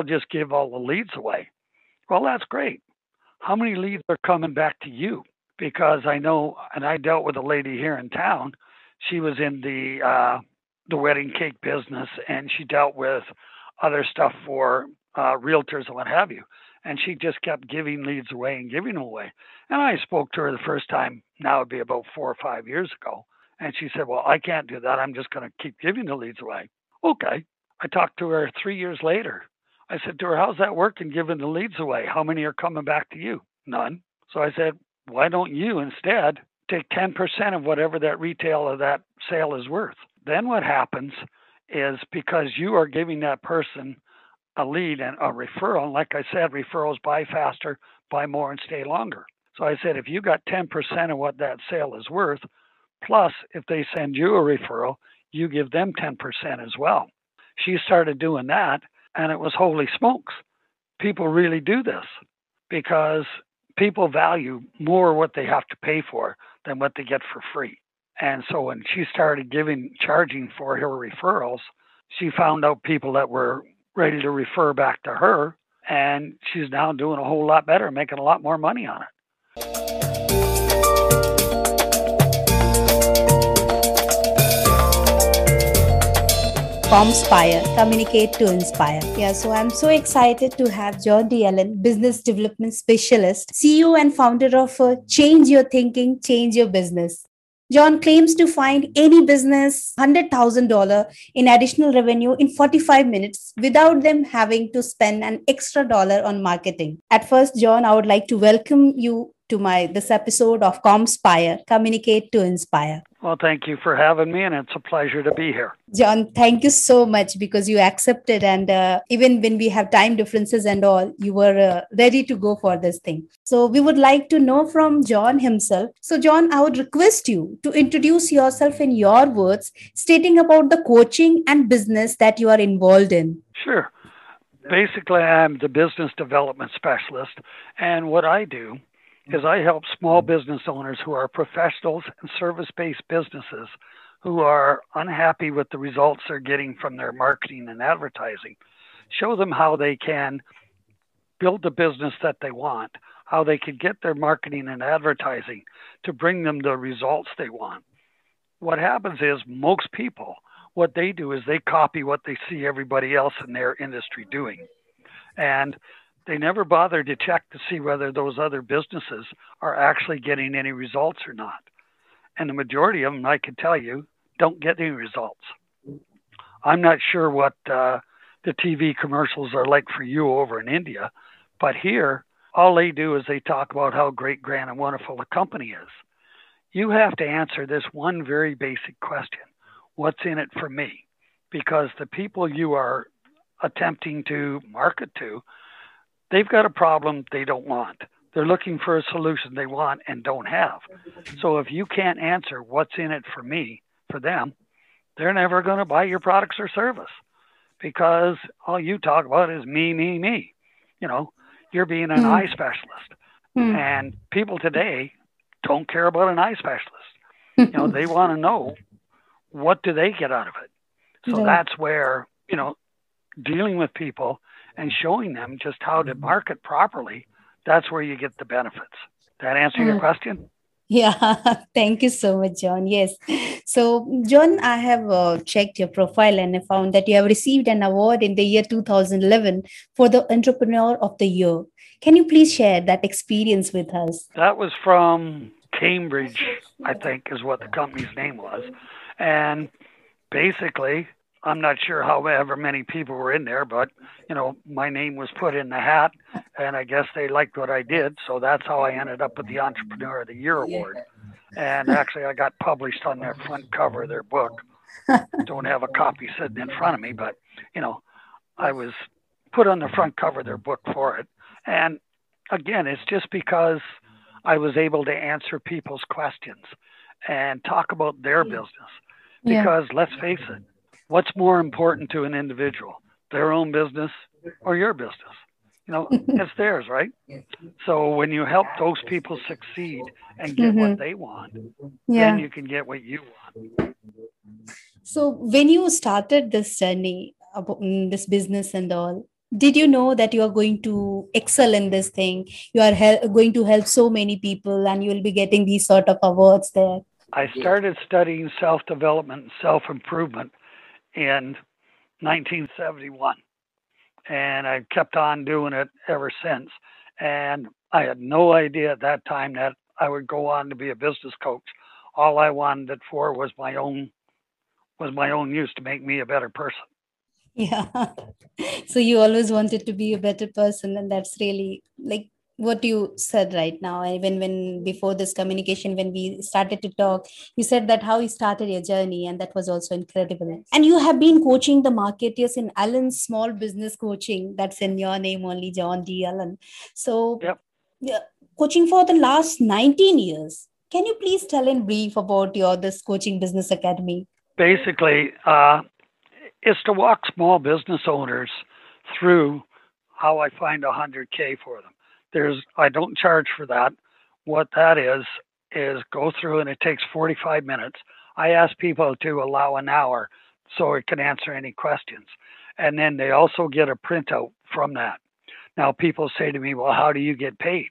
I'll just give all the leads away. Well, that's great. How many leads are coming back to you? Because I know, and I dealt with a lady here in town. She was in the uh, the wedding cake business, and she dealt with other stuff for uh, realtors and what have you. And she just kept giving leads away and giving them away. And I spoke to her the first time. Now it'd be about four or five years ago. And she said, "Well, I can't do that. I'm just going to keep giving the leads away." Okay. I talked to her three years later. I said to her, How's that working giving the leads away? How many are coming back to you? None. So I said, Why don't you instead take 10% of whatever that retail of that sale is worth? Then what happens is because you are giving that person a lead and a referral, and like I said, referrals buy faster, buy more, and stay longer. So I said, if you got 10% of what that sale is worth, plus if they send you a referral, you give them 10% as well. She started doing that, and it was holy smokes. People really do this because people value more what they have to pay for than what they get for free. And so when she started giving charging for her referrals, she found out people that were ready to refer back to her and she's now doing a whole lot better, making a lot more money on it. Comspire, communicate to inspire. Yeah, so I'm so excited to have John D. Allen, business development specialist, CEO and founder of uh, Change Your Thinking, Change Your Business. John claims to find any business $100,000 in additional revenue in 45 minutes without them having to spend an extra dollar on marketing. At first, John, I would like to welcome you to my this episode of Comspire, Communicate to Inspire. Well, thank you for having me, and it's a pleasure to be here. John, thank you so much because you accepted, and uh, even when we have time differences and all, you were uh, ready to go for this thing. So, we would like to know from John himself. So, John, I would request you to introduce yourself in your words, stating about the coaching and business that you are involved in. Sure. Basically, I'm the business development specialist, and what I do is I help small business owners who are professionals and service based businesses who are unhappy with the results they're getting from their marketing and advertising. Show them how they can build the business that they want, how they can get their marketing and advertising to bring them the results they want. What happens is most people, what they do is they copy what they see everybody else in their industry doing. And they never bother to check to see whether those other businesses are actually getting any results or not. And the majority of them, I can tell you, don't get any results. I'm not sure what uh, the TV commercials are like for you over in India, but here, all they do is they talk about how great, grand, and wonderful the company is. You have to answer this one very basic question What's in it for me? Because the people you are attempting to market to they've got a problem they don't want. They're looking for a solution they want and don't have. So if you can't answer what's in it for me, for them, they're never going to buy your products or service because all you talk about is me, me, me. You know, you're being an mm. eye specialist. Mm. And people today don't care about an eye specialist. you know, they want to know what do they get out of it. So yeah. that's where, you know, dealing with people and showing them just how to market properly, that's where you get the benefits. That answer your mm. question? Yeah, thank you so much, John. Yes. So, John, I have uh, checked your profile and I found that you have received an award in the year 2011 for the Entrepreneur of the Year. Can you please share that experience with us? That was from Cambridge, I think, is what the company's name was. And basically, I'm not sure however many people were in there, but you know, my name was put in the hat, and I guess they liked what I did, so that's how I ended up with the Entrepreneur of the Year award. And actually, I got published on their front cover of their book. Don't have a copy sitting in front of me, but you know, I was put on the front cover of their book for it. And again, it's just because I was able to answer people's questions and talk about their business. Because yeah. let's face it, what's more important to an individual, their own business or your business? You know, it's theirs, right? So when you help those people succeed and get mm-hmm. what they want, yeah. then you can get what you want. So when you started this journey, mm, this business and all, did you know that you are going to excel in this thing you are hel- going to help so many people and you will be getting these sort of awards there i started studying self-development and self-improvement in 1971 and i kept on doing it ever since. And i had no idea at that time that i would go on to be a business coach. All i wanted it for was my own was my own use to make me a better person. Yeah. So you always wanted to be a better person and that's really like what you said right now. Even when before this communication when we started to talk you said that how you started your journey and that was also incredible. And you have been coaching the marketers in allen's small business coaching. That's in your name only john d. Allen. So yep. yeah, coaching for the last 19 years. Can you please tell in brief about your this coaching business academy? Basically uh, is to walk small business owners through how I find a 100K for them. There's I don't charge for that. What that is is go through and it takes 45 minutes. I ask people to allow an hour so it can answer any questions. And then they also get a printout from that. Now people say to me, "Well, how do you get paid?"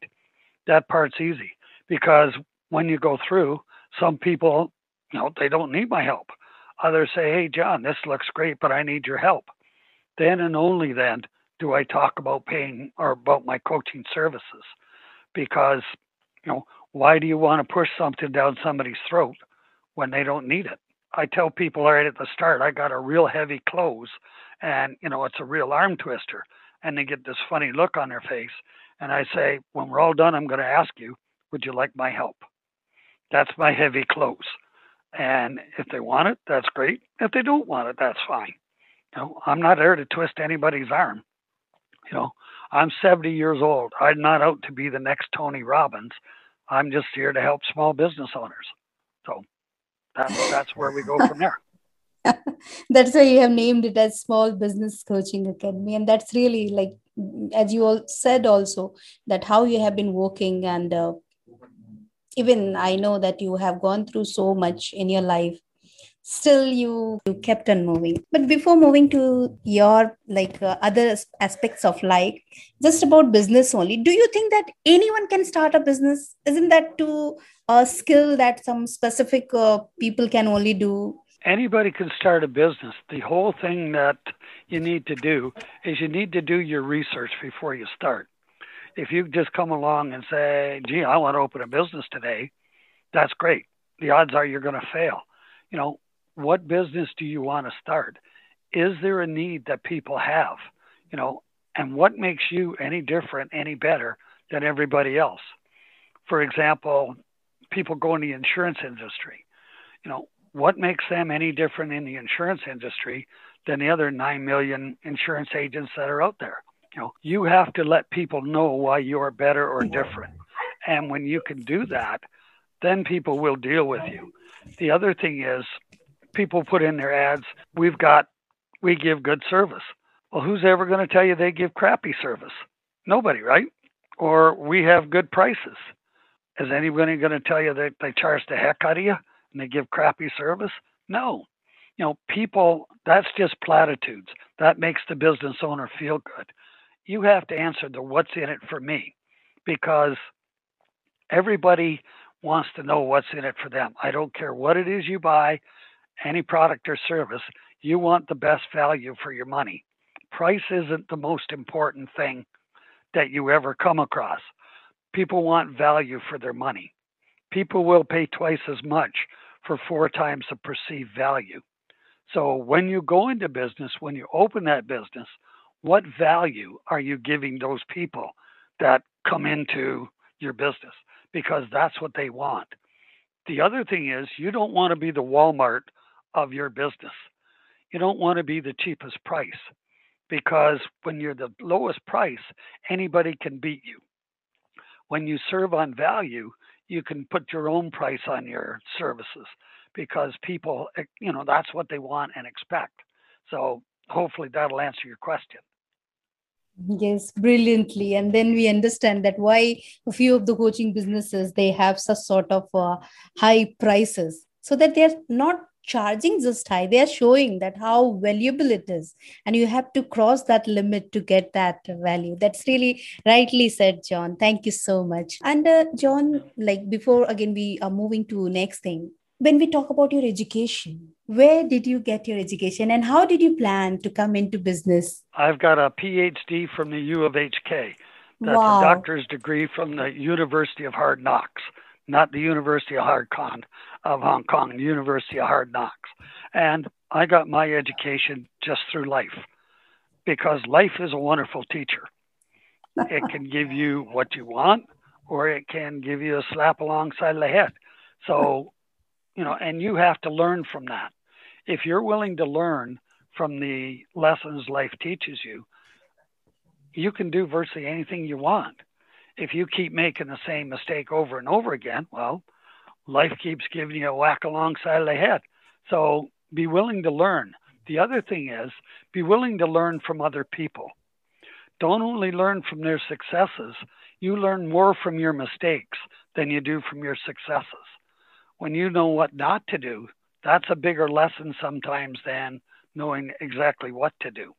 That part's easy because when you go through, some people, you know, they don't need my help. Others say, hey, John, this looks great, but I need your help. Then and only then do I talk about paying or about my coaching services. Because, you know, why do you want to push something down somebody's throat when they don't need it? I tell people right at the start, I got a real heavy close and, you know, it's a real arm twister. And they get this funny look on their face. And I say, when we're all done, I'm going to ask you, would you like my help? That's my heavy close. And if they want it, that's great. If they don't want it, that's fine. You know, I'm not there to twist anybody's arm. You know, I'm 70 years old. I'm not out to be the next Tony Robbins. I'm just here to help small business owners. So that's that's where we go from there. that's why you have named it as Small Business Coaching Academy, and that's really like, as you all said also, that how you have been working and uh, even i know that you have gone through so much in your life still you you kept on moving. But before moving to your like uh, other aspects of life just about business only do you think that anyone can start a business? Isn't that too a skill that some specific uh, people can only do? Anybody can start a business. The whole thing that you need to do is you need to do your research before you start. If you just come along and say, gee, I want to open a business today, that's great. The odds are you're going to fail. You know, what business do you want to start? Is there a need that people have? You know, and what makes you any different, any better than everybody else? For example, people go in the insurance industry. You know, what makes them any different in the insurance industry than the other 9 million insurance agents that are out there? You know, you have to let people know why you're better or different. And when you can do that, then people will deal with you. The other thing is people put in their ads, we've got we give good service. Well, who's ever going to tell you they give crappy service? Nobody, right? Or we have good prices. Is anybody going to tell you that they charge the heck out of you and they give crappy service? No. You know, people, that's just platitudes. That makes the business owner feel good you have to answer the what's in it for me because everybody wants to know what's in it for them. I don't care what it is you buy, any product or service, you want the best value for your money. Price isn't the most important thing that you ever come across. People want value for their money. People will pay twice as much for four times the perceived value. So when you go into business, when you open that business, what value are you giving those people that come into your business? Because that's what they want. The other thing is, you don't want to be the Walmart of your business. You don't want to be the cheapest price because when you're the lowest price, anybody can beat you. When you serve on value, you can put your own price on your services because people, eh, you know, that's what they want and expect. So hopefully that'll answer your question. Yes, brilliantly. And then we understand that why a few of the coaching businesses they have such sort of uh, high prices so that they're not charging just high they're showing that how valuable it is. And you have to cross that limit to get that value. That's really rightly said john. Thank you so much. And uh, john like before again we are moving to next thing. When we talk about your education where did you get your education and how did you plan to come into business? I've got a phd from the u of hk that's wow. a doctor's degree from the university of hard knocks not the university of hard Kong of Hong Kong, the University of Hard Knocks. And I got my education just through life because life is a wonderful teacher. it can give you what you want or it can give you a slap alongside the head. So, you know, and you have to learn from that. If you're willing to learn from the lessons life teaches you, you can do virtually anything you want. If you keep making the same mistake over and over again, well, life keeps giving you a whack alongside of the head. So be willing to learn. The other thing is be willing to learn from other people. Don't only learn from their successes, you learn more from your mistakes than you do from your successes. When you know what not to do, that's a bigger lesson sometimes than knowing exactly what to do.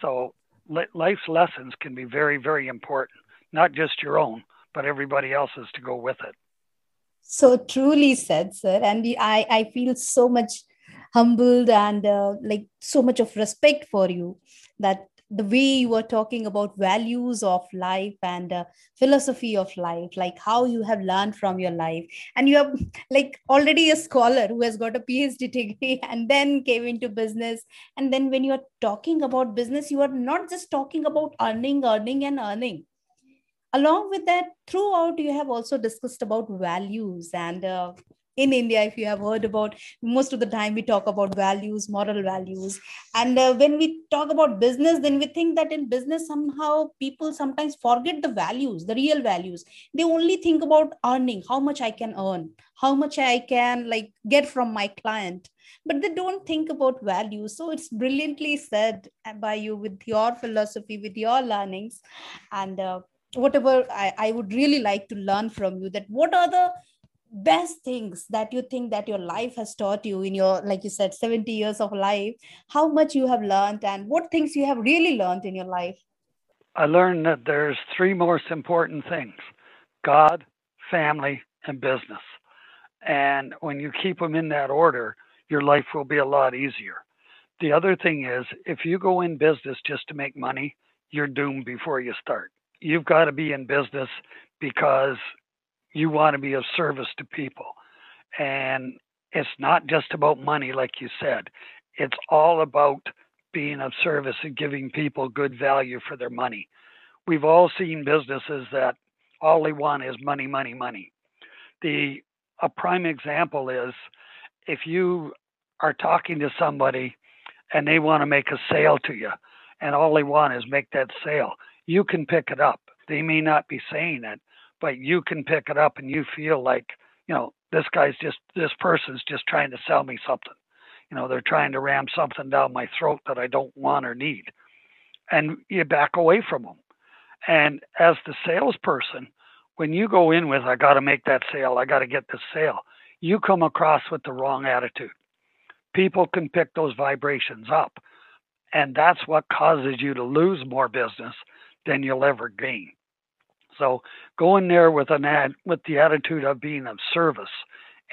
So life's lessons can be very, very important, not just your own, but everybody else's to go with it so truly said sir. And i i feel so much humbled and uh, like so much of respect for you that the way you were talking about values of life and uh, philosophy of life like how you have learned from your life. And you have like already a scholar who has got a phd degree and then came into business. And then when you are talking about business you are not just talking about earning earning and earning along with that throughout you have also discussed about values. And uh, in india if you have heard about most of the time we talk about values moral values. And uh, when we talk about business then we think that in business somehow people sometimes forget the values the real values. They only think about earning how much i can earn how much i can like get from my client. But they don't think about values. So it's brilliantly said by you with your philosophy with your learnings. And uh, whatever I, I would really like to learn from you that what are the best things that you think that your life has taught you in your like you said 70 years of life? How much you have learned and what things you have really learned in your life? I learned that there's three most important things god family and business. And when you keep them in that order your life will be a lot easier. The other thing is if you go in business just to make money you're doomed before you start you've got to be in business because you want to be of service to people. And it's not just about money, like you said, it's all about being of service and giving people good value for their money. We've all seen businesses that all they want is money, money, money. The a prime example is if you are talking to somebody and they want to make a sale to you and all they want is make that sale you can pick it up. They may not be saying it, but you can pick it up and you feel like, you know, this guy's just, this person's just trying to sell me something. You know, they're trying to ram something down my throat that I don't want or need. And you back away from them. And as the salesperson, when you go in with, I got to make that sale, I got to get this sale, you come across with the wrong attitude. People can pick those vibrations up. And that's what causes you to lose more business than you'll ever gain. So go in there with an ad with the attitude of being of service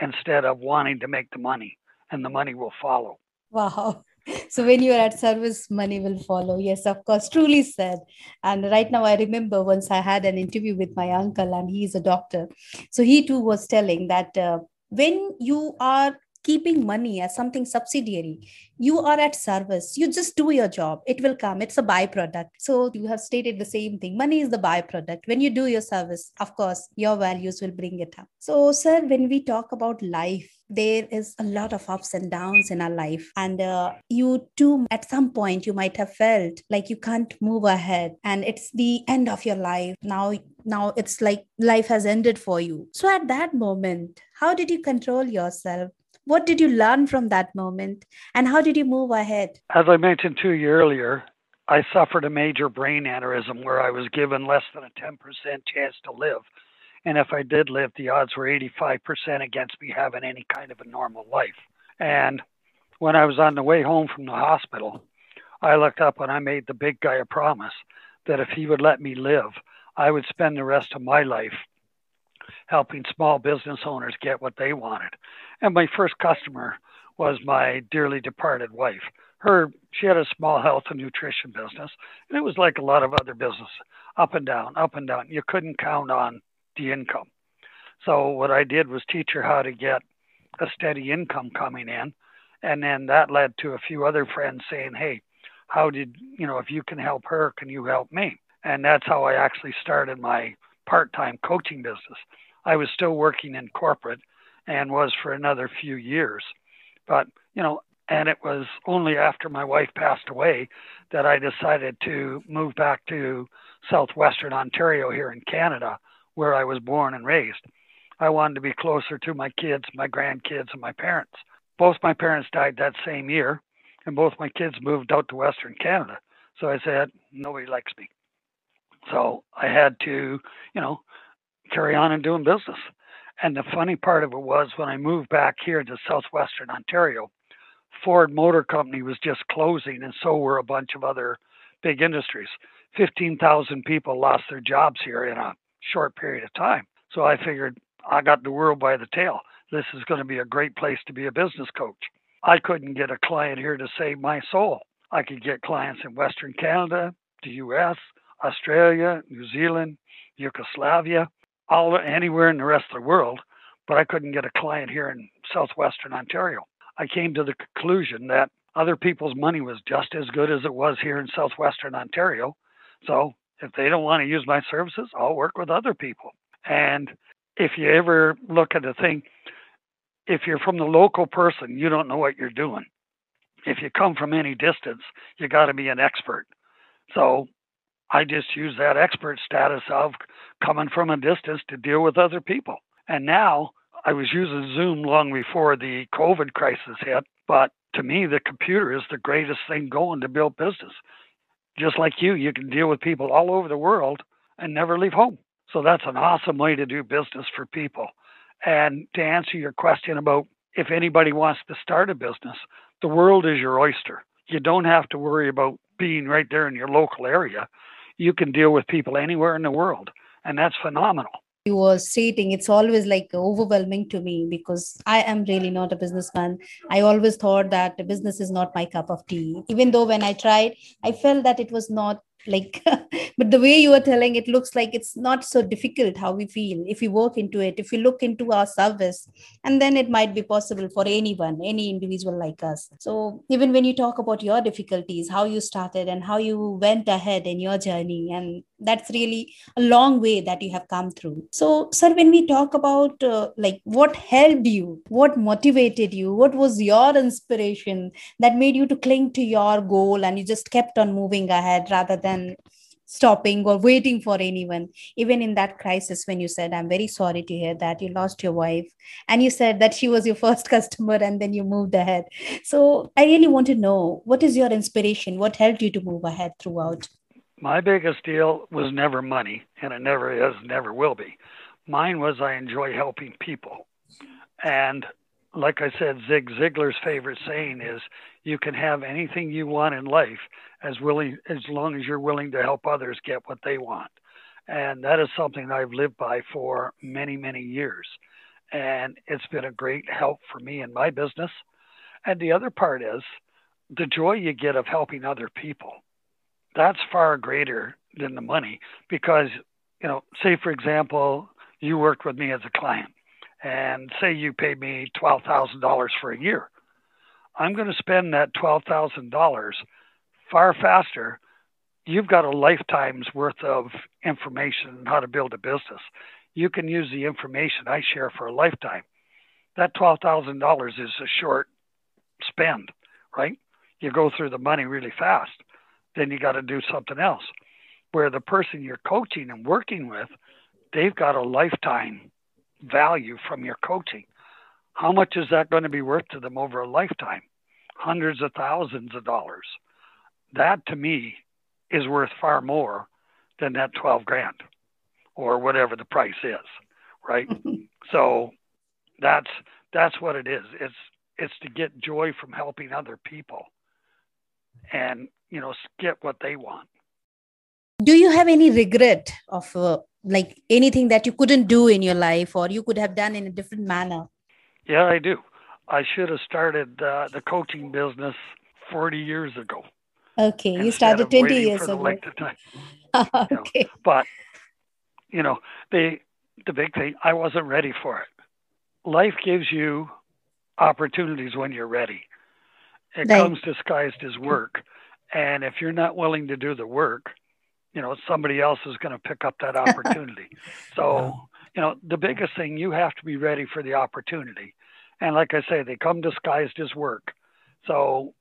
instead of wanting to make the money, and the money will follow. Wow. So when you're at service, money will follow. Yes, of course, truly said. And right now, I remember once I had an interview with my uncle, and he's a doctor. So he too was telling that uh, when you are keeping money as something subsidiary you are at service. You just do your job. It will come. It's a byproduct. So you have stated the same thing. Money is the byproduct. When you do your service of course your values will bring it up. So sir when we talk about life there is a lot of ups and downs in our life. And uh, you too at some point you might have felt like you can't move ahead. And it's the end of your life. Now now it's like life has ended for you. So at that moment how did you control yourself what did you learn from that moment and how did you move ahead? As I mentioned to you earlier, I suffered a major brain aneurysm where I was given less than a 10% chance to live. And if I did live, the odds were 85% against me having any kind of a normal life. And when I was on the way home from the hospital, I looked up and I made the big guy a promise that if he would let me live, I would spend the rest of my life helping small business owners get what they wanted. And my first customer was my dearly departed wife. Her she had a small health and nutrition business, and it was like a lot of other business, up and down, up and down. You couldn't count on the income. So what I did was teach her how to get a steady income coming in, and then that led to a few other friends saying, "Hey, how did you know if you can help her, can you help me?" And that's how I actually started my part-time coaching business. I was still working in corporate and was for another few years. But, you know, and it was only after my wife passed away that I decided to move back to southwestern Ontario here in Canada, where I was born and raised. I wanted to be closer to my kids, my grandkids, and my parents. Both my parents died that same year, and both my kids moved out to Western Canada. So I said, nobody likes me. So I had to, you know, carry on and doing business. And the funny part of it was when I moved back here to southwestern Ontario, Ford Motor Company was just closing, and so were a bunch of other big industries. 15,000 people lost their jobs here in a short period of time. So I figured I got the world by the tail. This is going to be a great place to be a business coach. I couldn't get a client here to save my soul. I could get clients in Western Canada, the US, Australia, New Zealand, Yugoslavia, all anywhere in the rest of the world, but I couldn't get a client here in southwestern Ontario. I came to the conclusion that other people's money was just as good as it was here in southwestern Ontario. So if they don't want to use my services, I'll work with other people. And if you ever look at a thing, if you're from the local person, you don't know what you're doing. If you come from any distance, you got to be an expert. So I just use that expert status of coming from a distance to deal with other people. And now I was using Zoom long before the COVID crisis hit, but to me, the computer is the greatest thing going to build business. Just like you, you can deal with people all over the world and never leave home. So that's an awesome way to do business for people. And to answer your question about if anybody wants to start a business, the world is your oyster. You don't have to worry about being right there in your local area you can deal with people anywhere in the world. And that's phenomenal. You were stating it's always like overwhelming to me because I am really not a businessman. I always thought that business is not my cup of tea. Even though when I tried, I felt that it was not like but the way you are telling it looks like it's not so difficult how we feel if we work into it if we look into our service and then it might be possible for anyone any individual like us. So even when you talk about your difficulties how you started and how you went ahead in your journey and that's really a long way that you have come through. So sir when we talk about uh, like what helped you what motivated you what was your inspiration that made you to cling to your goal and you just kept on moving ahead rather than than stopping or waiting for anyone even in that crisis when you said i'm very sorry to hear that you lost your wife and you said that she was your first customer and then you moved ahead. So i really want to know what is your inspiration? What helped you to move ahead throughout? My biggest deal was never money and it never is never will be. Mine was i enjoy helping people. And like I said, Zig Ziglar's favorite saying is, "You can have anything you want in life as willing as long as you're willing to help others get what they want." And that is something I've lived by for many, many years, and it's been a great help for me in my business. And the other part is the joy you get of helping other people. That's far greater than the money because, you know, say for example, you worked with me as a client and say you pay me $12,000 for a year, I'm going to spend that $12,000 far faster. You've got a lifetime's worth of information on how to build a business. You can use the information I share for a lifetime. That $12,000 is a short spend, right? You go through the money really fast. Then you got to do something else. Where the person you're coaching and working with, they've got a lifetime value from your coaching. How much is that going to be worth to them over a lifetime? Hundreds of thousands of dollars. That to me is worth far more than that 12 grand or whatever the price is. right? so that's that's what it is. It's it's to get joy from helping other people and you know get what they want do you have any regret of uh, like anything that you couldn't do in your life or you could have done in a different manner? Yeah i do. I should have started uh, the coaching business 40 years ago. Okay you started 20 years ago. okay you know, but you know the the big thing i wasn't ready for it. Life gives you opportunities when you're ready. It right. comes disguised as work. And if you're not willing to do the work you know somebody else is going to pick up that opportunity. So you know the biggest thing you have to be ready for the opportunity. And like i say they come disguised as work. So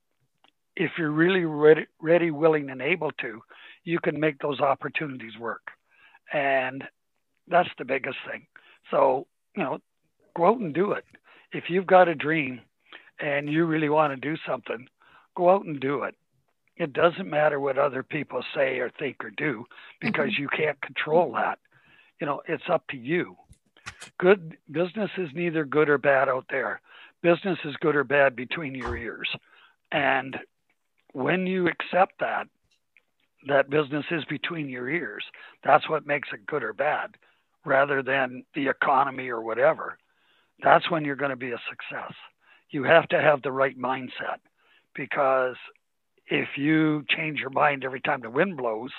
if you're really ready, ready willing and able to you can make those opportunities work. And that's the biggest thing. So you know go out and do it. If you've got a dream and you really want to do something go out and do it it doesn't matter what other people say or think or do because mm-hmm. you can't control that. You know, it's up to you. Good business is neither good or bad out there. Business is good or bad between your ears. And when you accept that, that business is between your ears, that's what makes it good or bad rather than the economy or whatever. That's when you're going to be a success. You have to have the right mindset because if you change your mind every time the wind blows,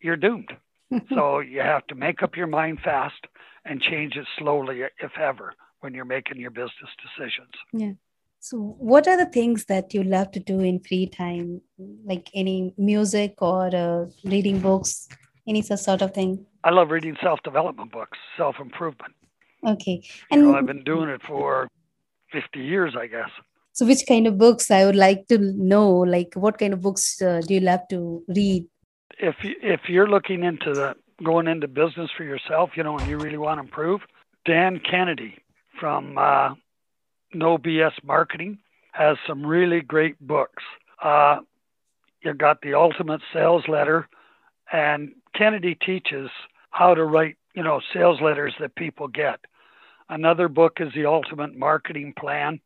you're doomed. so you have to make up your mind fast and change it slowly, if ever, when you're making your business decisions. Yeah. So, what are the things that you love to do in free time, like any music or uh, reading books, any sort of thing? I love reading self development books, self improvement. Okay. And you know, I've been doing it for 50 years, I guess so which kind of books i would like to know like what kind of books uh, do you love to read? If you, if you're looking into the going into business for yourself you know and you really want to improve dan kennedy from uh, no bs marketing has some really great books. Uh, you got the ultimate sales letter and kennedy teaches how to write you know sales letters that people get. Another book is the ultimate marketing plan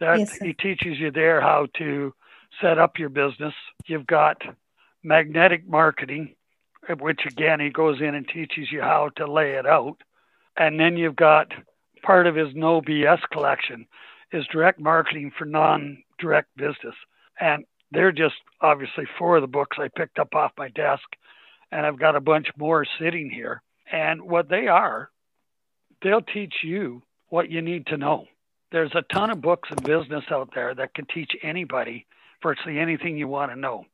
that yes, he teaches you there how to set up your business. You've got magnetic marketing, which again he goes in and teaches you how to lay it out. And then you've got part of his no BS collection is direct marketing for non-direct business. And they're just obviously four of the books I picked up off my desk, and I've got a bunch more sitting here. And what they are, they'll teach you what you need to know there's a ton of books and business out there that can teach anybody virtually anything you want to know.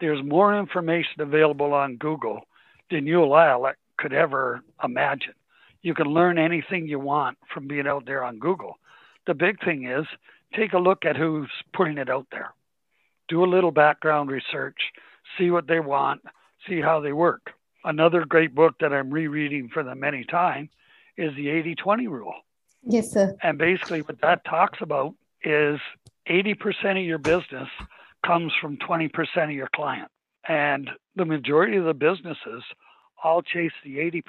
There's more information available on Google than you or I could ever imagine. You can learn anything you want from being out there on Google. The big thing is take a look at who's putting it out there. Do a little background research, see what they want, see how they work. Another great book that I'm rereading for the many time is the 80 20 rule. Yes, sir. And basically, what that talks about is 80% of your business comes from 20% of your client. And the majority of the businesses all chase the 80%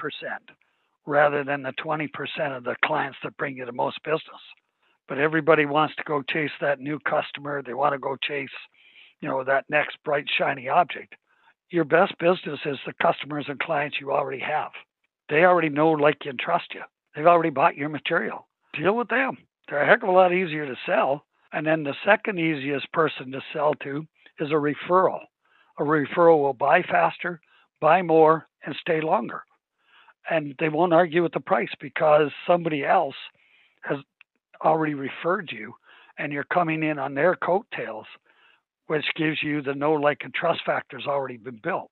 rather than the 20% of the clients that bring you the most business. But everybody wants to go chase that new customer. They want to go chase, you know, that next bright, shiny object. Your best business is the customers and clients you already have. They already know, like, and trust you. They've already bought your material. Deal with them. They're a heck of a lot easier to sell. And then the second easiest person to sell to is a referral. A referral will buy faster, buy more, and stay longer. And they won't argue with the price because somebody else has already referred you and you're coming in on their coattails, which gives you the know, like, and trust factors already been built.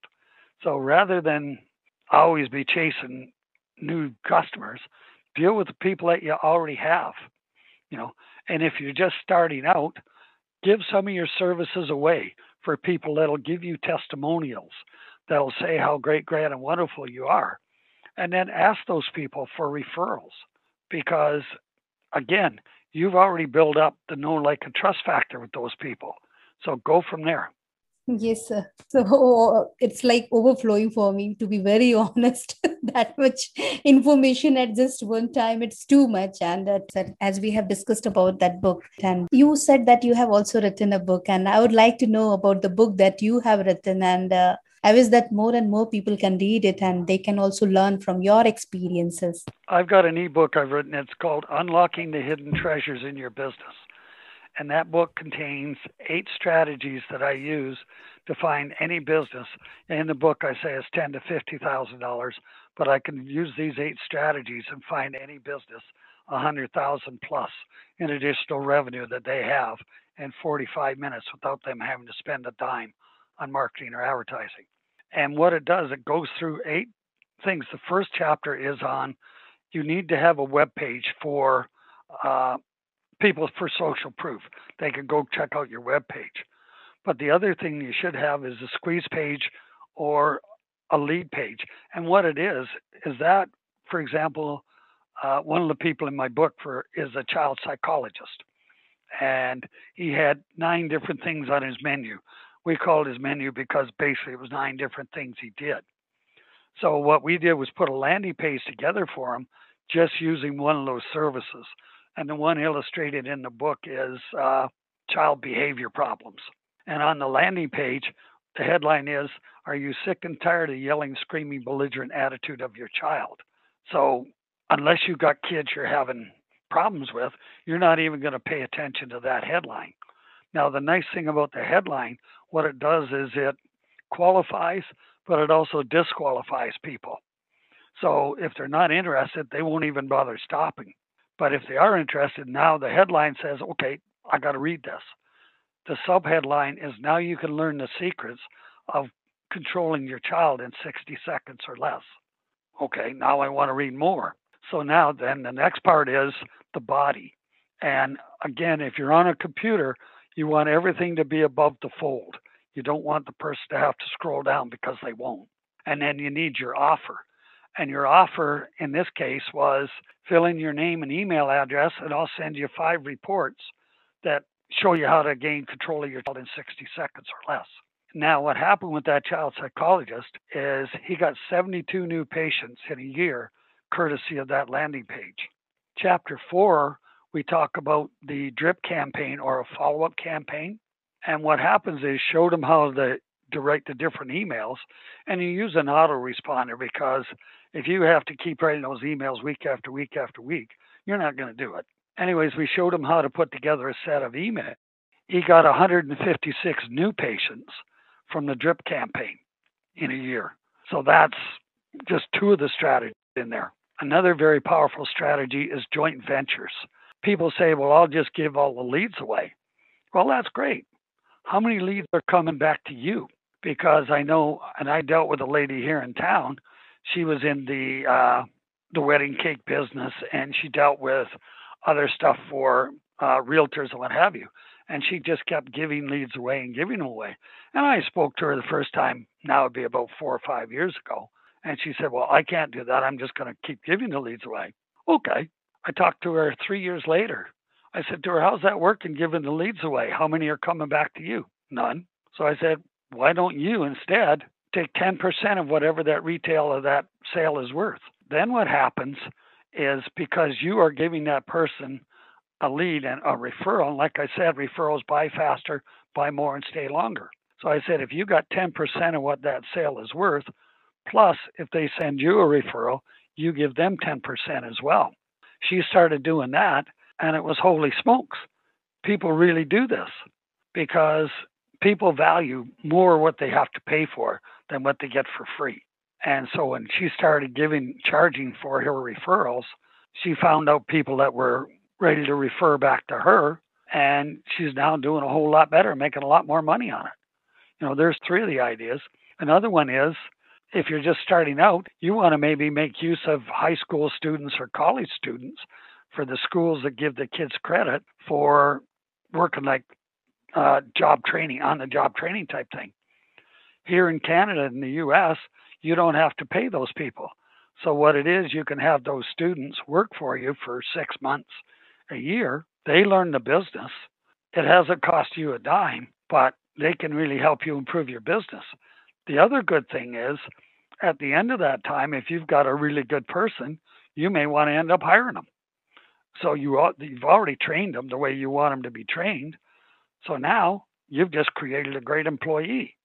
So rather than always be chasing new customers, deal with the people that you already have you know? And if you're just starting out give some of your services away for people that'll give you testimonials that'll say how great grand and wonderful you are. And then ask those people for referrals because again you've already built up the know like and trust factor with those people. So go from there Yes, sir. So it's like overflowing for me, to be very honest. that much information at just one time, it's too much. And that, as we have discussed about that book, and you said that you have also written a book, and I would like to know about the book that you have written. And uh, I wish that more and more people can read it and they can also learn from your experiences. I've got an ebook I've written. It's called Unlocking the Hidden Treasures in Your Business and that book contains eight strategies that I use to find any business. In the book, I say it's ten to fifty thousand dollars, but I can use these eight strategies and find any business a hundred thousand plus in additional revenue that they have in 45 minutes without them having to spend a dime on marketing or advertising. And what it does, it goes through eight things. The first chapter is on you need to have a web page for uh, people for social proof. They can go check out your web page. But the other thing you should have is a squeeze page or a lead page. And what it is is that, for example, uh, one of the people in my book for is a child psychologist, and he had nine different things on his menu. We called his menu because basically it was nine different things he did. So what we did was put a landing page together for him, just using one of those services and the one illustrated in the book is uh, child behavior problems. And on the landing page, the headline is Are you sick and tired of yelling, screaming, belligerent attitude of your child? So, unless you've got kids you're having problems with, you're not even going to pay attention to that headline. Now, the nice thing about the headline, what it does is it qualifies, but it also disqualifies people. So, if they're not interested, they won't even bother stopping. But if they are interested, now the headline says, okay, I got to read this. The subheadline is now you can learn the secrets of controlling your child in 60 seconds or less. Okay, now I want to read more. So now then the next part is the body. And again, if you're on a computer, you want everything to be above the fold. You don't want the person to have to scroll down because they won't. And then you need your offer. And your offer in this case was fill in your name and email address, and I'll send you five reports that show you how to gain control of your child in 60 seconds or less. Now, what happened with that child psychologist is he got 72 new patients in a year courtesy of that landing page. Chapter four, we talk about the drip campaign or a follow up campaign. And what happens is showed them how to direct the different emails and you use an autoresponder because if you have to keep writing those emails week after week after week, you're not going to do it. Anyways, we showed him how to put together a set of email. He got 156 new patients from the drip campaign in a year. So that's just two of the strategies in there. Another very powerful strategy is joint ventures. People say, well, I'll just give all the leads away. Well, that's great. How many leads are coming back to you? Because I know, and I dealt with a lady here in town she was in the uh, the wedding cake business, and she dealt with other stuff for uh, realtors and what have you. And she just kept giving leads away and giving them away. And I spoke to her the first time. Now it'd be about four or five years ago. And she said, "Well, I can't do that. I'm just going to keep giving the leads away." Okay. I talked to her three years later. I said to her, "How's that working? Giving the leads away? How many are coming back to you? None." So I said, "Why don't you instead take 10% of whatever that retail of that sale is worth. Then what happens is because you are giving that person a lead and a referral, and like I said, referrals buy faster, buy more, and stay longer. So I said, if you got 10% of what that sale is worth, plus if they send you a referral, you give them 10% as well. She started doing that, and it was holy smokes. People really do this because people value more what they have to pay for than what they get for free. And so when she started giving charging for her referrals, she found out people that were ready to refer back to her and she's now doing a whole lot better, making a lot more money on it. You know, there's three of the ideas. Another one is if you're just starting out, you want to maybe make use of high school students or college students for the schools that give the kids credit for working like uh, job training, on the job training type thing. Here in Canada and the US, you don't have to pay those people. So, what it is, you can have those students work for you for six months, a year. They learn the business. It hasn't cost you a dime, but they can really help you improve your business. The other good thing is, at the end of that time, if you've got a really good person, you may want to end up hiring them. So you you've already trained them the way you want them to be trained. So now you've just created a great employee.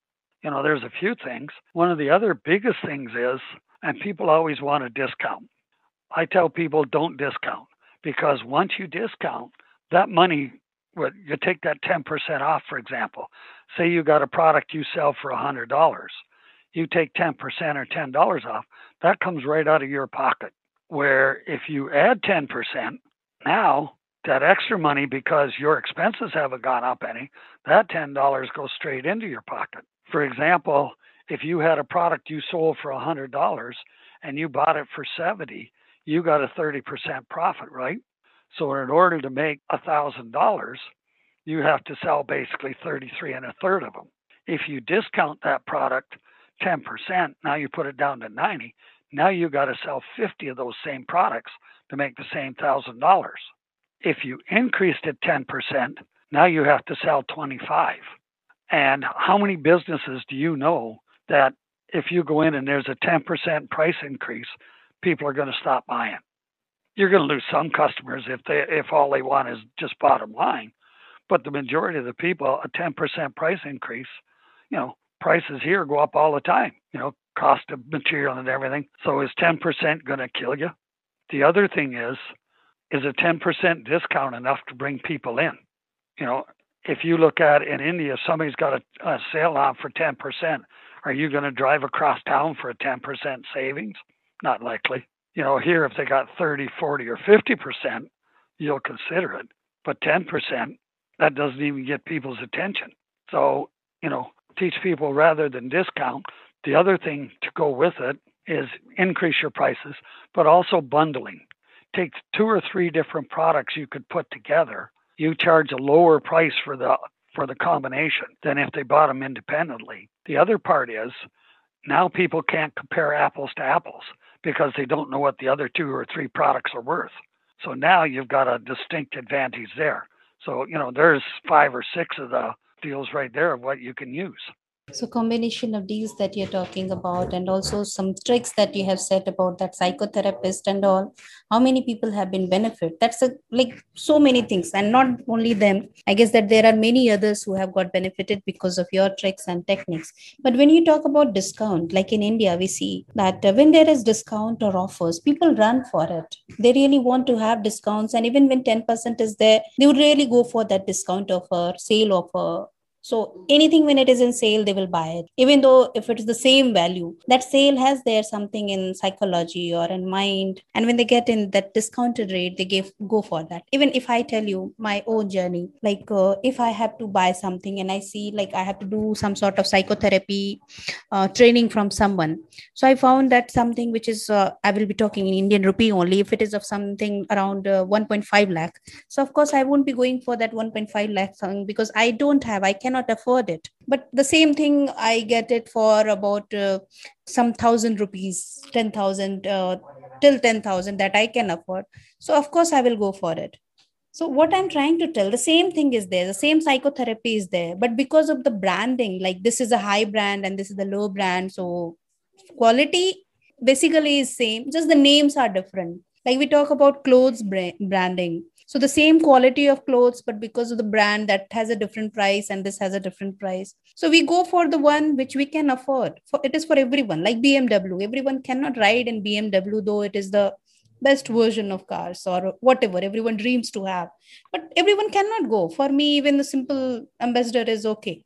You know, there's a few things. One of the other biggest things is, and people always want a discount. I tell people don't discount because once you discount, that money, well, you take that 10% off, for example. Say you got a product you sell for $100. You take 10% or $10 off, that comes right out of your pocket. Where if you add 10%, now that extra money, because your expenses haven't gone up any, that $10 goes straight into your pocket. For example, if you had a product you sold for $100 and you bought it for 70, you got a 30% profit, right? So in order to make $1,000, you have to sell basically 33 and a third of them. If you discount that product 10%, now you put it down to 90, now you got to sell 50 of those same products to make the same $1,000. If you increased it 10%, now you have to sell 25. And how many businesses do you know that if you go in and there's a 10% price increase, people are going to stop buying? You're going to lose some customers if they if all they want is just bottom line. But the majority of the people, a 10% price increase, you know, prices here go up all the time, you know, cost of material and everything. So is 10% going to kill you? The other thing is, is a 10% discount enough to bring people in? You know, if you look at in India, somebody's got a, a sale on for 10%. Are you going to drive across town for a 10% savings? Not likely. You know, here, if they got 30, 40, or 50%, you'll consider it. But 10%, that doesn't even get people's attention. So, you know, teach people rather than discount. The other thing to go with it is increase your prices, but also bundling. Take two or three different products you could put together. You charge a lower price for the for the combination than if they bought them independently. The other part is now people can't compare apples to apples because they don't know what the other two or three products are worth. So now you've got a distinct advantage there. So, you know, there's five or six of the deals right there of what you can use so combination of these that you're talking about and also some tricks that you have said about that psychotherapist and all how many people have been benefit? That's a like so many things and not only them. I guess that there are many others who have got benefited because of your tricks and techniques. But when you talk about discount like in india we see that uh, when there is discount or offers people run for it. They really want to have discounts and even when 10% is there they would really go for that discount offer sale offer so anything when it is in sale, they will buy it, even though if it is the same value. That sale has there something in psychology or in mind, and when they get in that discounted rate, they give go for that. Even if I tell you my own journey, like uh, if I have to buy something and I see like I have to do some sort of psychotherapy uh, training from someone, so I found that something which is uh, I will be talking in Indian rupee only. If it is of something around uh, 1.5 lakh, so of course I won't be going for that 1.5 lakh thing because I don't have I can cannot afford it. But the same thing i get it for about uh, some thousand rupees 10000 uh, till 10000 that i can afford. So of course i will go for it. So what i'm trying to tell the same thing is there the same psychotherapy is there. But because of the branding like this is a high brand and this is the low brand so quality basically is same just the names are different. Like we talk about clothes branding so the same quality of clothes but because of the brand that has a different price and this has a different price. So we go for the one which we can afford. For it is for everyone like bmw everyone cannot ride in bmw though it is the best version of cars or whatever everyone dreams to have. But everyone cannot go. For me even the simple ambassador is okay.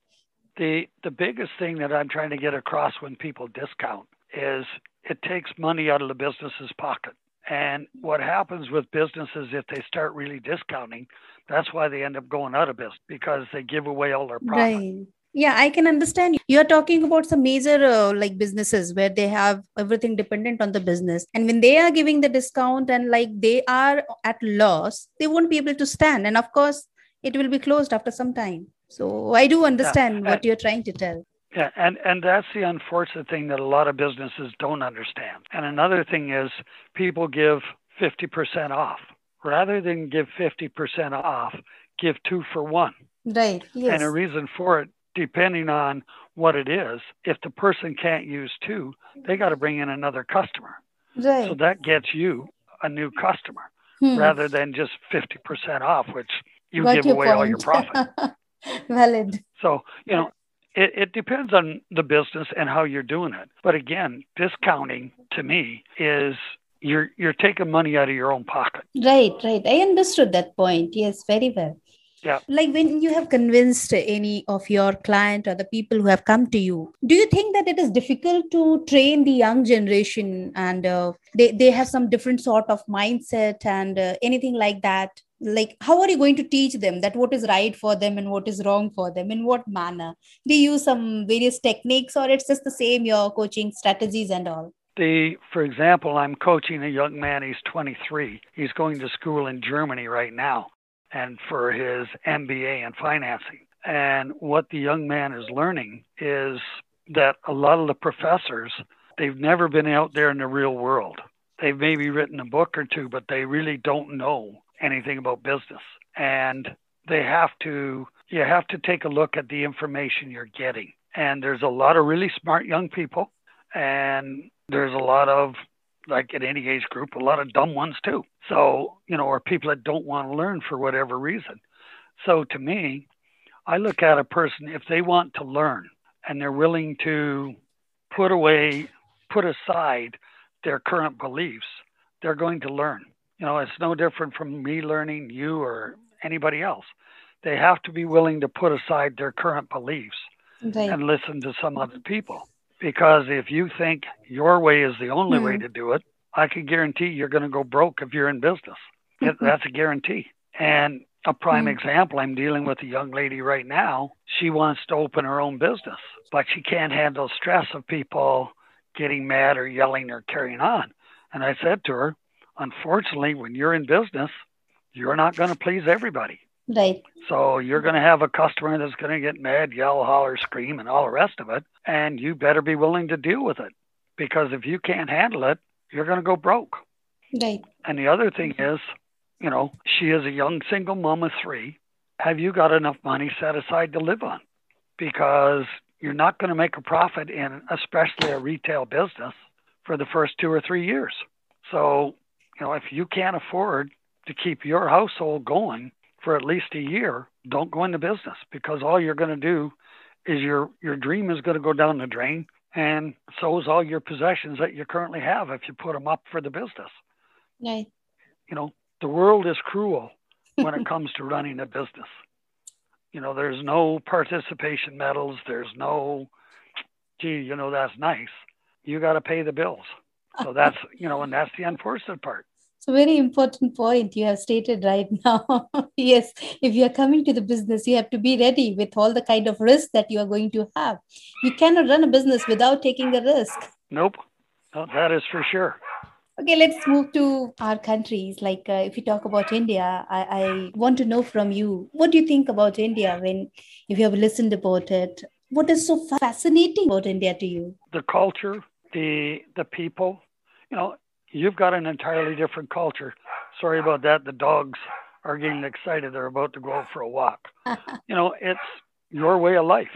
The the biggest thing that i'm trying to get across when people discount is it takes money out of the business's pocket and what happens with businesses if they start really discounting, that's why they end up going out of business because they give away all their profit. Right. Yeah, I can understand. You're talking about some major uh, like businesses where they have everything dependent on the business. And when they are giving the discount and like they are at loss, they won't be able to stand. And of course, it will be closed after some time. So I do understand yeah. what you're trying to tell. Yeah, and, and that's the unfortunate thing that a lot of businesses don't understand. And another thing is people give 50% off. Rather than give 50% off, give two for one. Right. Yes. And a reason for it depending on what it is, if the person can't use two, they got to bring in another customer. Right. So that gets you a new customer Hmm. rather than just 50% off, which you Got give away all your profit. Valid. So, you know, it, it depends on the business and how you're doing it. But again, discounting to me is you're you're taking money out of your own pocket. Right, right. I understood that point. Yes, very well. Yeah. Like when you have convinced any of your client or the people who have come to you, do you think that it is difficult to train the young generation and uh, they, they have some different sort of mindset and uh, anything like that? Like, how are you going to teach them that what is right for them and what is wrong for them? In what manner? Do you use some various techniques or it's just the same, your coaching strategies and all? The for example, I'm coaching a young man, he's 23. He's going to school in Germany right now and for his MBA in financing. And what the young man is learning is that a lot of the professors, they've never been out there in the real world. They've maybe written a book or two, but they really don't know anything about business. And they have to, you have to take a look at the information you're getting. And there's a lot of really smart young people, and there's a lot of, like at any age group, a lot of dumb ones too. So, you know, or people that don't want to learn for whatever reason. So to me, I look at a person, if they want to learn and they're willing to put away, put aside their current beliefs, they're going to learn. You know, it's no different from me learning, you or anybody else. They have to be willing to put aside their current beliefs Right. and listen to some other people. Because if you think your way is the only way Hmm. to do it, I can guarantee you're going to go broke if you're in business. It- That's a guarantee. And a prime Hmm. example, I'm dealing with a young lady right now. She wants to open her own business, but she can't handle stress of people getting mad or yelling or carrying on. And I said to her, unfortunately, when you're in business, you're not going to please everybody. Right. So you're going to have a customer that's going to get mad, yell, holler, scream, and all the rest of it. And you better be willing to deal with it because if you can't handle it, you're going to go broke. Right. And the other thing is, you know, she is a young single mom of three. Have you got enough money set aside to live on? Because you're not going to make a profit in, especially a retail business, for the first two or three years. So, you know, if you can't afford to keep your household going for at least a year, don't go into business because all you're going to do is your your dream is going to go down the drain, and so is all your possessions that you currently have if you put them up for the business Right. you know, the world is cruel when it comes to running a business. You know, there's no participation medals, there's no, gee, you know, that's nice. You got to pay the bills. So that's, you know, and that's the unfortunate part. It's a very important point you have stated right now. yes, if you are coming to the business, you have to be ready with all the kind of risk that you are going to have. You cannot run a business without taking a risk. Nope. No, that is for sure. Okay, let's move to our countries. Like, uh, if you talk about India, I, I want to know from you what do you think about India when, if you have listened about it, what is so fascinating about India to you? The culture, the the people, you know, you've got an entirely different culture. Sorry about that. The dogs are getting excited. They're about to go out for a walk. you know, it's your way of life.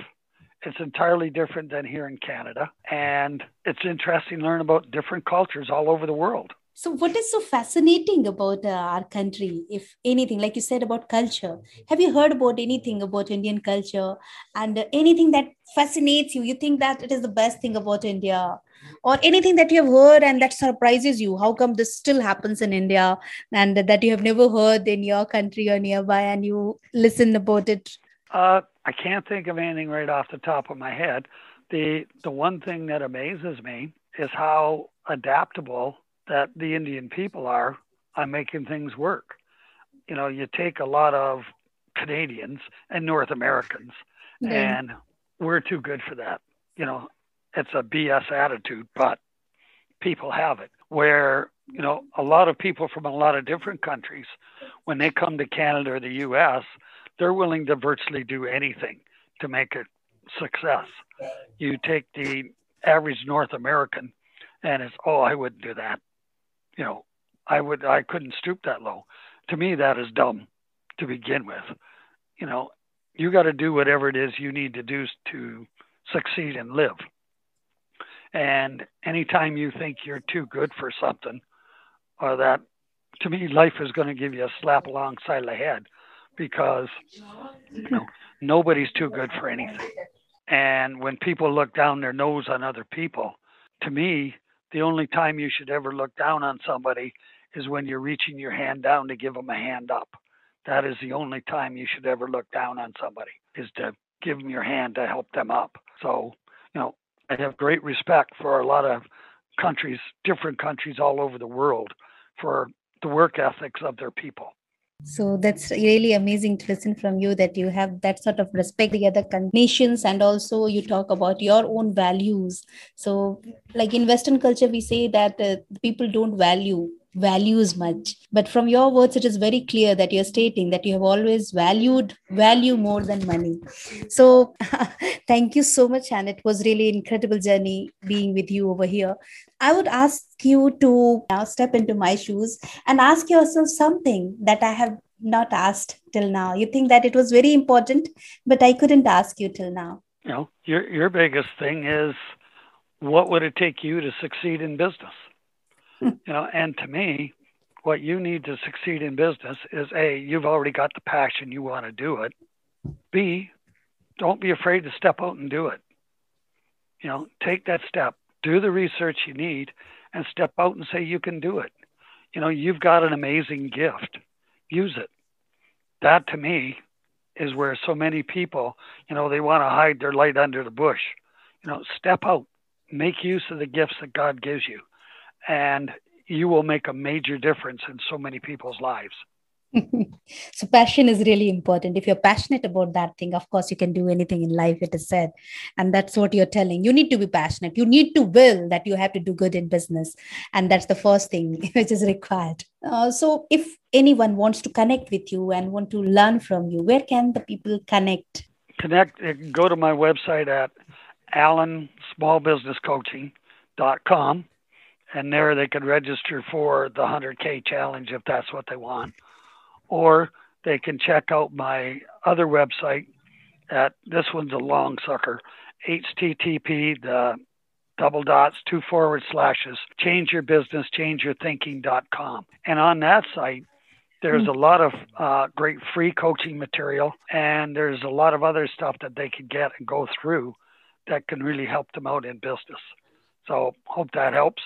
It's entirely different than here in Canada. And it's interesting to learn about different cultures all over the world. So, what is so fascinating about uh, our country, if anything, like you said about culture? Have you heard about anything about Indian culture and uh, anything that fascinates you? You think that it is the best thing about India, or anything that you have heard and that surprises you? How come this still happens in India and that you have never heard in your country or nearby and you listen about it? Uh, I can't think of anything right off the top of my head. The the one thing that amazes me is how adaptable that the Indian people are on making things work. You know, you take a lot of Canadians and North Americans, Yeah. and we're too good for that. You know, it's a BS attitude, but people have it. Where, you know, a lot of people from a lot of different countries, when they come to Canada or the US, they're willing to virtually do anything to make it success. You take the average North American and it's, oh, I wouldn't do that. You know, I would, I couldn't stoop that low. To me, that is dumb to begin with. You know, you got to do whatever it is you need to do to succeed and live. And anytime you think you're too good for something, or that, to me, life is going to give you a slap alongside the head because you know nobody's too good for anything. And when people look down their nose on other people, to me, the only time you should ever look down on somebody is when you're reaching your hand down to give them a hand up. That is the only time you should ever look down on somebody is to give them your hand to help them up. So, I have great respect for a lot of countries, different countries all over the world, for the work ethics of their people. So that's really amazing to listen from you that you have that sort of respect the other nations and also you talk about your own values. So, like in Western culture, we say that uh, people don't value values much. But from your words it is very clear that you're stating that you have always valued value more than money. So thank you so much and it was really incredible journey being with you over here. I would ask you to now step into my shoes and ask yourself something that i have not asked till now. You think that it was very important but i couldn't ask you till now. You know your your biggest thing is what would it take you to succeed in business you know, and to me, what you need to succeed in business is A, you've already got the passion, you want to do it. B, don't be afraid to step out and do it. You know, take that step, do the research you need, and step out and say you can do it. You know, you've got an amazing gift. Use it. That to me is where so many people, you know, they want to hide their light under the bush. You know, step out, make use of the gifts that God gives you and you will make a major difference in so many people's lives. so passion is really important. If you're passionate about that thing of course you can do anything in life it is said. And that's what you're telling. You need to be passionate. You need to will that you have to do good in business. And that's the first thing which is required. Uh, so if anyone wants to connect with you and want to learn from you where can the people connect? Connect go to my website at allensmallbusinesscoaching.com and there they could register for the 100K challenge if that's what they want. Or they can check out my other website. At this one's a long sucker. Http the double dots two forward slashes change your business change your thinking.com and on that site there's a lot of uh, great free coaching material and there's a lot of other stuff that they can get and go through that can really help them out in business. So hope that helps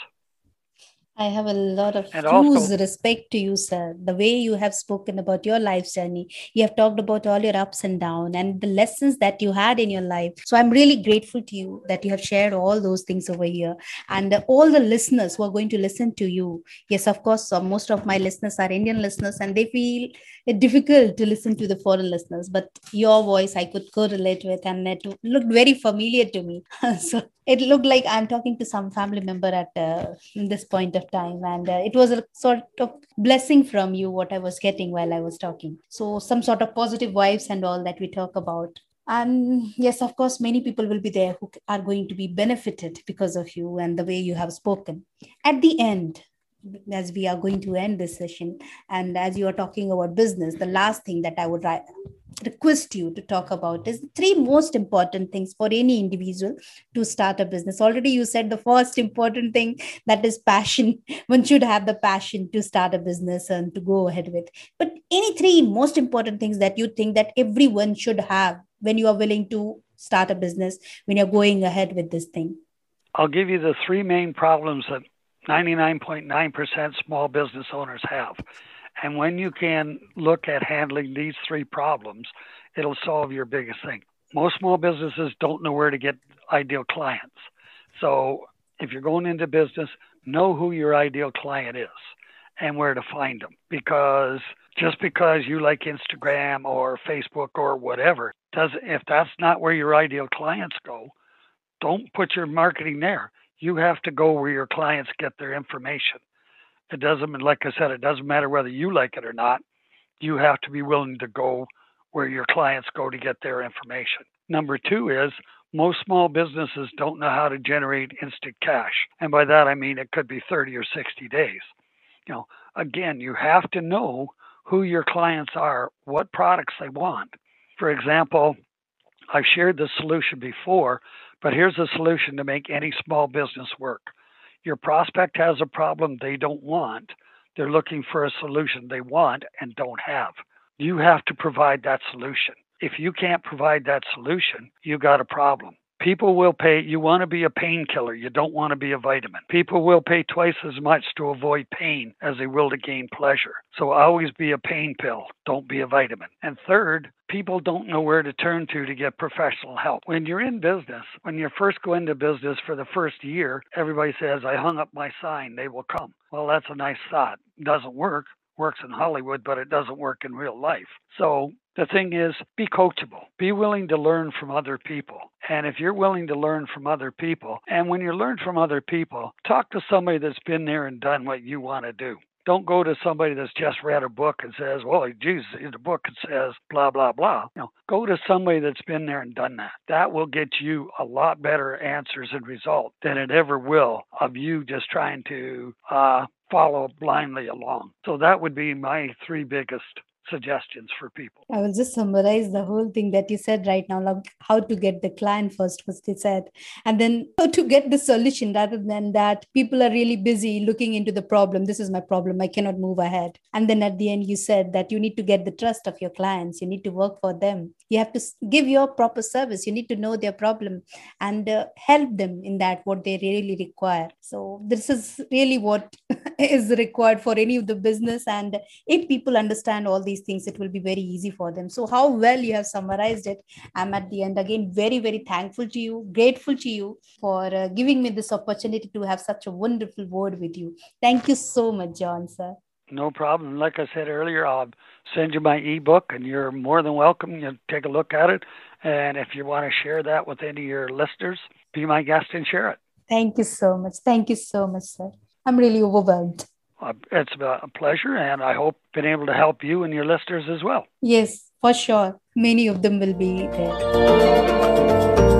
I have a lot of and huge respect to you, sir. The way you have spoken about your life journey, you have talked about all your ups and downs and the lessons that you had in your life. So I'm really grateful to you that you have shared all those things over here. And uh, all the listeners who are going to listen to you, yes, of course, uh, most of my listeners are Indian listeners and they feel it difficult to listen to the foreign listeners. But your voice I could correlate with and it looked very familiar to me. so it looked like I'm talking to some family member at uh, this point of time, and uh, it was a sort of blessing from you what I was getting while I was talking. So some sort of positive vibes and all that we talk about. And yes, of course, many people will be there who are going to be benefited because of you and the way you have spoken. At the end, as we are going to end this session, and as you are talking about business, the last thing that I would request you to talk about is three most important things for any individual to start a business. Already you said the first important thing that is passion. One should have the passion to start a business and to go ahead with. But any three most important things that you think that everyone should have when you are willing to start a business when you're going ahead with this thing? I'll give you the three main problems that 99.9% small business owners have and when you can look at handling these three problems, it'll solve your biggest thing. Most small businesses don't know where to get ideal clients. So if you're going into business, know who your ideal client is and where to find them. Because just because you like Instagram or Facebook or whatever, does if that's not where your ideal clients go, don't put your marketing there. You have to go where your clients get their information. It doesn't, like I said, it doesn't matter whether you like it or not. You have to be willing to go where your clients go to get their information. Number two is most small businesses don't know how to generate instant cash. And by that, I mean it could be 30 or 60 days. You know, again, you have to know who your clients are, what products they want, For example, I've shared this solution before, but here's a solution to make any small business work. Your prospect has a problem they don't want. They're looking for a solution they want and don't have. You have to provide that solution. If you can't provide that solution, you got a problem. People will pay, you want to be a painkiller, you don't want to be a vitamin. People will pay twice as much to avoid pain as they will to gain pleasure. So always be a pain pill, don't be a vitamin. And third, people don't know where to turn to to get professional help. When you're in business, when you first go into business for the first year, everybody says, I hung up my sign, they will come. Well, that's a nice thought. Doesn't work works in Hollywood, but it doesn't work in real life. So the thing is, be coachable. Be willing to learn from other people. And if you're willing to learn from other people, and when you learn from other people, talk to somebody that's been there and done what you want to do. Don't go to somebody that's just read a book and says, "Well, Jesus, in the book says blah blah blah." Know, go to somebody that's been there and done that. That will get you a lot better answers and results than it ever will of you just trying to uh, follow blindly along. So that would be my three biggest suggestions for people. I will just summarize the whole thing that you said right now, like how to get the client first, what they said, and then how to get the solution rather than that people are really busy looking into the problem. This is my problem. I cannot move ahead. And then at the end, you said that you need to get the trust of your clients. You need to work for them. You have to give your proper service. You need to know their problem and uh, help them in that what they really require. So this is really what is required for any of the business. And if people understand all these things it will be very easy for them so how well you have summarized it i'm at the end again very very thankful to you grateful to you for uh, giving me this opportunity to have such a wonderful word with you thank you so much john sir no problem. Like I said earlier, I'll send you my ebook, and you're more than welcome. You take a look at it, and if you want to share that with any of your listeners, be my guest and share it. Thank you so much. Thank you so much, sir. I'm really overwhelmed. Uh, it's a pleasure, and I hope been able to help you and your listeners as well. Yes, for sure. Many of them will be there.